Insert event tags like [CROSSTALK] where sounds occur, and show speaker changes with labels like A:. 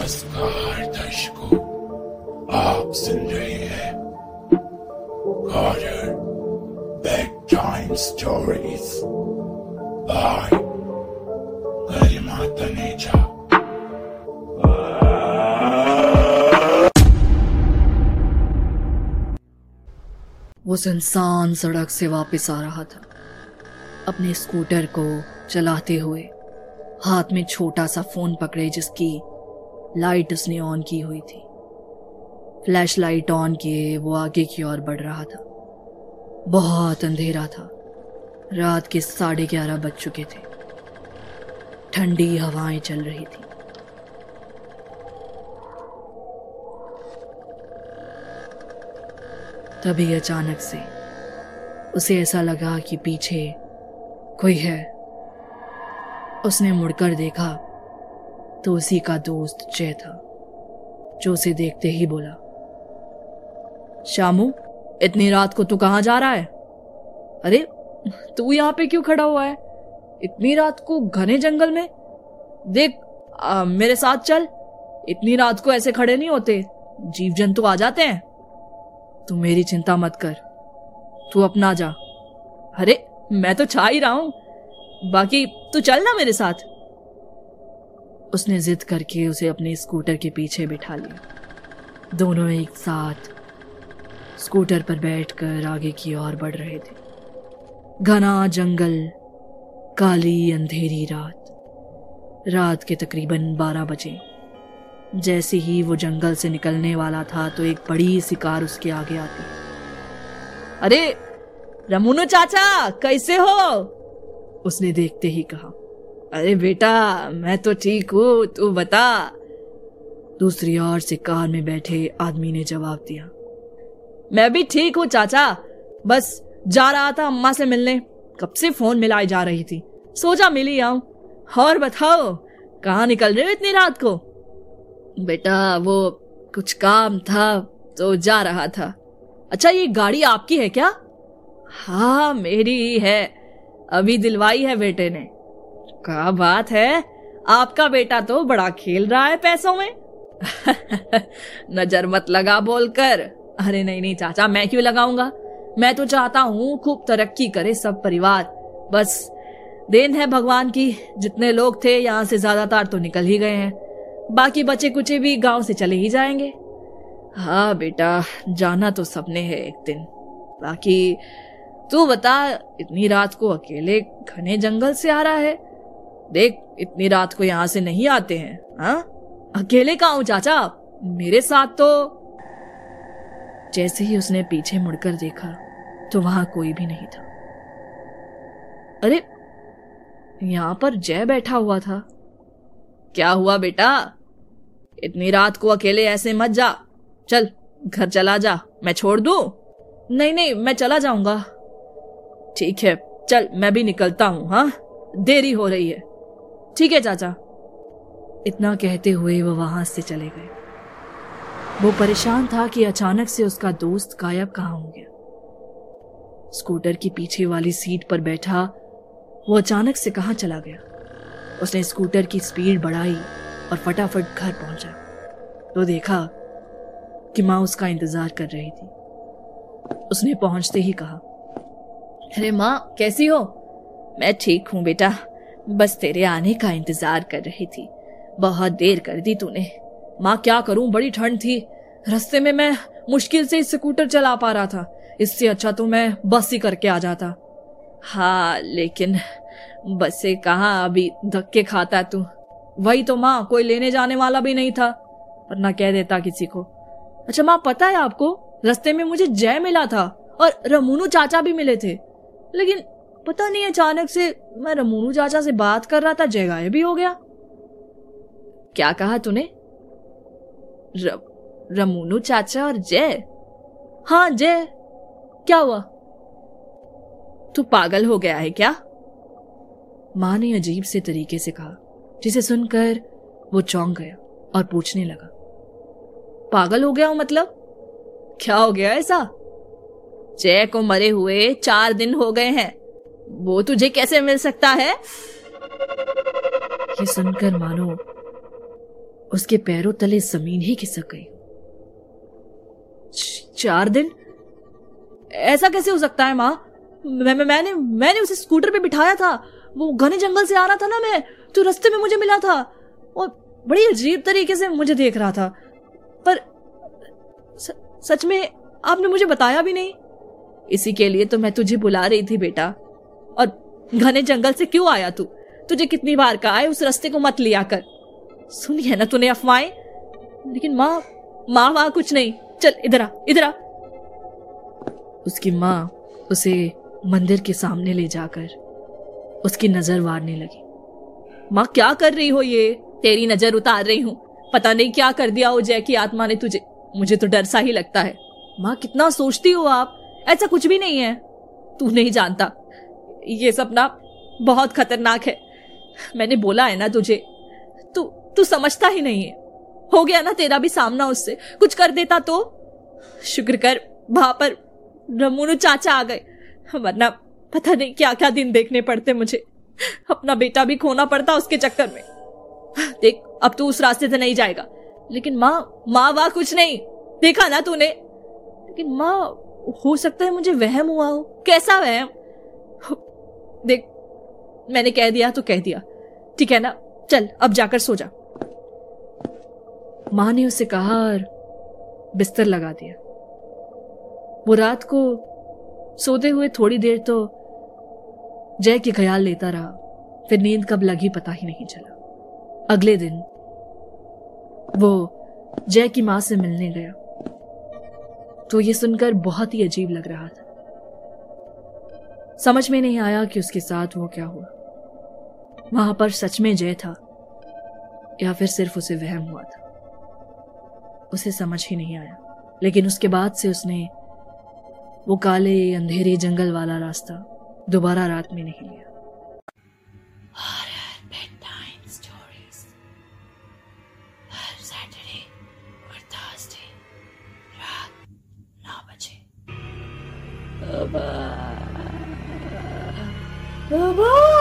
A: नमस्कार, दर्शकों। आप सुन रहे हैं कॉर्डर bed time stories by Garima Taneja
B: वो सुनसान सड़क से वापस आ रहा था। अपने स्कूटर को चलाते हुए हाथ में छोटा सा फ़ोन पकड़े जिसकी लाइट उसने ऑन की हुई थी। फ्लैश लाइट ऑन किए, वो आगे की ओर बढ़ रहा था। बहुत अंधेरा था। रात के साढ़े ग्यारह बज चुके थे। ठंडी हवाएँ चल रही थी। तभी अचानक से उसे ऐसा लगा कि पीछे कोई है। उसने मुड़कर देखा तो उसी का दोस्त जय था जो उसे देखते ही बोला शामू इतनी रात को तू कहाँ जा रहा है? अरे तू यहाँ पे क्यों खड़ा हुआ है? इतनी रात को घने जंगल में? देख आ, मेरे साथ चल इतनी रात को ऐसे खड़े नहीं होते जीव जंतु आ जाते हैं। तू मेरी चिंता मत कर तू अपना जा। अरे मैं तो छा ही रहा हूँ बाकी तू चल ना मेरे साथ। उसने जिद करके उसे अपने स्कूटर के पीछे बिठा लिया। दोनों एक साथ स्कूटर पर बैठकर आगे की ओर बढ़ रहे थे। घना जंगल, काली अंधेरी रात। रात के तकरीबन बारह बजे। जैसे ही वो जंगल से निकलने वाला था तो एक बड़ी सी कार उसके आगे आती। अरे, रमुनो चाचा, कैसे हो? उसने देखते ही कहा। अरे बेटा, मैं तो ठीक हूँ, तू बता। दूसरी ओर से कार में बैठे आदमी ने जवाब दिया। मैं भी ठीक हूँ, चाचा। बस, जा रहा था अम्मा से मिलने। कब से फ़ोन मिलाई जा रही थी। सोचा मिली आऊँ। और बताओ, कहाँ निकल रहे हो इतनी रात को? बेटा, वो कुछ काम था तो जा रहा था। अच्छा ये गाड़ी आपकी है क्या? हाँ मेरी ही। अभी दिलवाई है बेटे ने। क्या बात है? आपका बेटा तो बड़ा खेल रहा है पैसों में। [LAUGHS] नज़र मत लगा बोलकर। अरे नहीं नहीं चाचा, मैं क्यों लगाऊँगा? मैं तो चाहता हूँ खूब तरक्की करे सब परिवार। बस, देन है भगवान की, जितने लोग थे यहाँ से ज़्यादातर तो निकल ही गए हैं। बाकी बचे कुचे भी गाँव से चले ही जाएँगे। हाँ बेटा, जाना तो सबने है एक दिन। बाकी, तू बता, इतनी रात को अकेले घने जंगल से आ रहा है? देख, इतनी रात को यहाँ से नहीं आते हैं हाँ? अकेले कहा हूँ, चाचा? मेरे साथ तो जैसे ही उसने पीछे मुड़कर देखा तो वहाँ कोई भी नहीं था। अरे, यहाँ पर जय बैठा हुआ था। क्या हुआ बेटा? इतनी रात को अकेले ऐसे मत जा। चल, घर चला जा। मैं छोड़ दू? नहीं नहीं, मैं चला जाऊँगा। ठीक है, चल, मैं भी निकलता हूँ हाँ? देरी हो रही है। ठीक है, चाचा। इतना कहते हुए वह वहाँ से चले गए। वो परेशान था कि अचानक से उसका दोस्त गायब कहाँ हो गया। स्कूटर की पीछे वाली सीट पर बैठा, वो अचानक से कहा चला गया। उसने स्कूटर की स्पीड बढ़ाई और फटाफट घर पहुँचा। तो देखा कि माँ उसका इंतज़ार कर रही थी। उसने पहुँचते ही कहा, अरे माँ, कैसी हो? मैं ठीक हूँ बेटा। बस तेरे आने का इंतज़ार कर रही थी। बहुत देर कर दी तूने। माँ, क्या करूँ? बड़ी ठंड थी। रास्ते में मैं मुश्किल से स्कूटर चला पा रहा था। इससे अच्छा तो मैं बस ही करके आ जाता। हाँ लेकिन बस कहा अभी धक्के खाता तू? वही तो माँ, कोई लेने जाने वाला भी नहीं था। वरना कह देता किसी को। अच्छा माँ, पता है आपको? रस्ते में मुझे जय मिला था और रमूनू चाचा भी मिले थे। लेकिन पता नहीं, अचानक से मैं रमोनू चाचा से बात कर रहा था जय गायब भी हो गया। क्या कहा तूने? रमूनू चाचा और जय? हाँ जय। क्या हुआ? तू पागल हो गया है क्या? माँ ने अजीब से तरीके से कहा, जिसे सुनकर वो चौंक गया और पूछने लगा। पागल हो गया हो मतलब? क्या हो गया ऐसा? जय को मरे हुए चार दिन हो गए हैं। वो तुझे कैसे मिल सकता है? ये सुनकर मानो उसके पैरों तले ज़मीन ही खिसक गई। चार दिन? ऐसा कैसे हो सकता है माँ? मैं, मैं मैंने मैंने उसे स्कूटर पे बिठाया था। वो घने जंगल से आ रहा था ना मैं तो रास्ते में मुझे मिला था। और बड़ी अजीब तरीके से मुझे देख रहा था। पर स, सच में आपने मुझे बताया भी नहीं। इसी के लिए तो मैं तुझे बुला रही थी बेटा। और घने जंगल से क्यों आया तू? तुझे कितनी बार कहा है, उस रास्ते को मत लिया कर। सुनी है ना तूने अफवाहें? लेकिन माँ माँ वहाँ कुछ नहीं। चल, इधर आ इधर आ। उसकी माँ उसे मंदिर के सामने ले जाकर उसकी नज़र वारने लगी। माँ, क्या कर रही हो ये? तेरी नज़र उतार रही हूँ। पता नहीं क्या कर दिया हो जय की आत्मा ने तुझे। मुझे तो डर सा ही लगता है। माँ, कितना सोचती हो आप? ऐसा कुछ भी नहीं है। तू नहीं जानता। ये सपना बहुत खतरनाक है। मैंने बोला है ना तुझे। तू तू समझता ही नहीं है। हो गया ना तेरा भी सामना उससे। कुछ कर देता तो? शुक्र कर, वहाँ पर रमूनु चाचा आ गए। वरना पता नहीं क्या क्या दिन देखने पड़ते मुझे। अपना बेटा भी खोना पड़ता उसके चक्कर में। देख, अब तू उस रास्ते से नहीं जाएगा। लेकिन माँ माँ वाह कुछ नहीं। देखा ना तूने? लेकिन माँ, हो सकता है मुझे वहम हुआ हो। कैसा वहम? देख, मैंने कह दिया तो कह दिया। ठीक है ना? चल, अब जाकर सो जा। माँ ने उसे कहा और बिस्तर लगा दिया। वो रात को सोते हुए थोड़ी देर तो जय के ख्याल लेता रहा, फिर नींद कब लगी पता ही नहीं चला। अगले दिन वो जय की माँ से मिलने गया। तो ये सुनकर बहुत ही अजीब लग रहा था। समझ में नहीं आया कि उसके साथ वो क्या हुआ। वहाँ पर सच में जय था या फिर सिर्फ़ उसे वहम हुआ था। उसे समझ ही नहीं आया लेकिन उसके बाद से उसने वो काले अंधेरे जंगल वाला रास्ता दोबारा रात में नहीं लिया।
C: Bye-bye.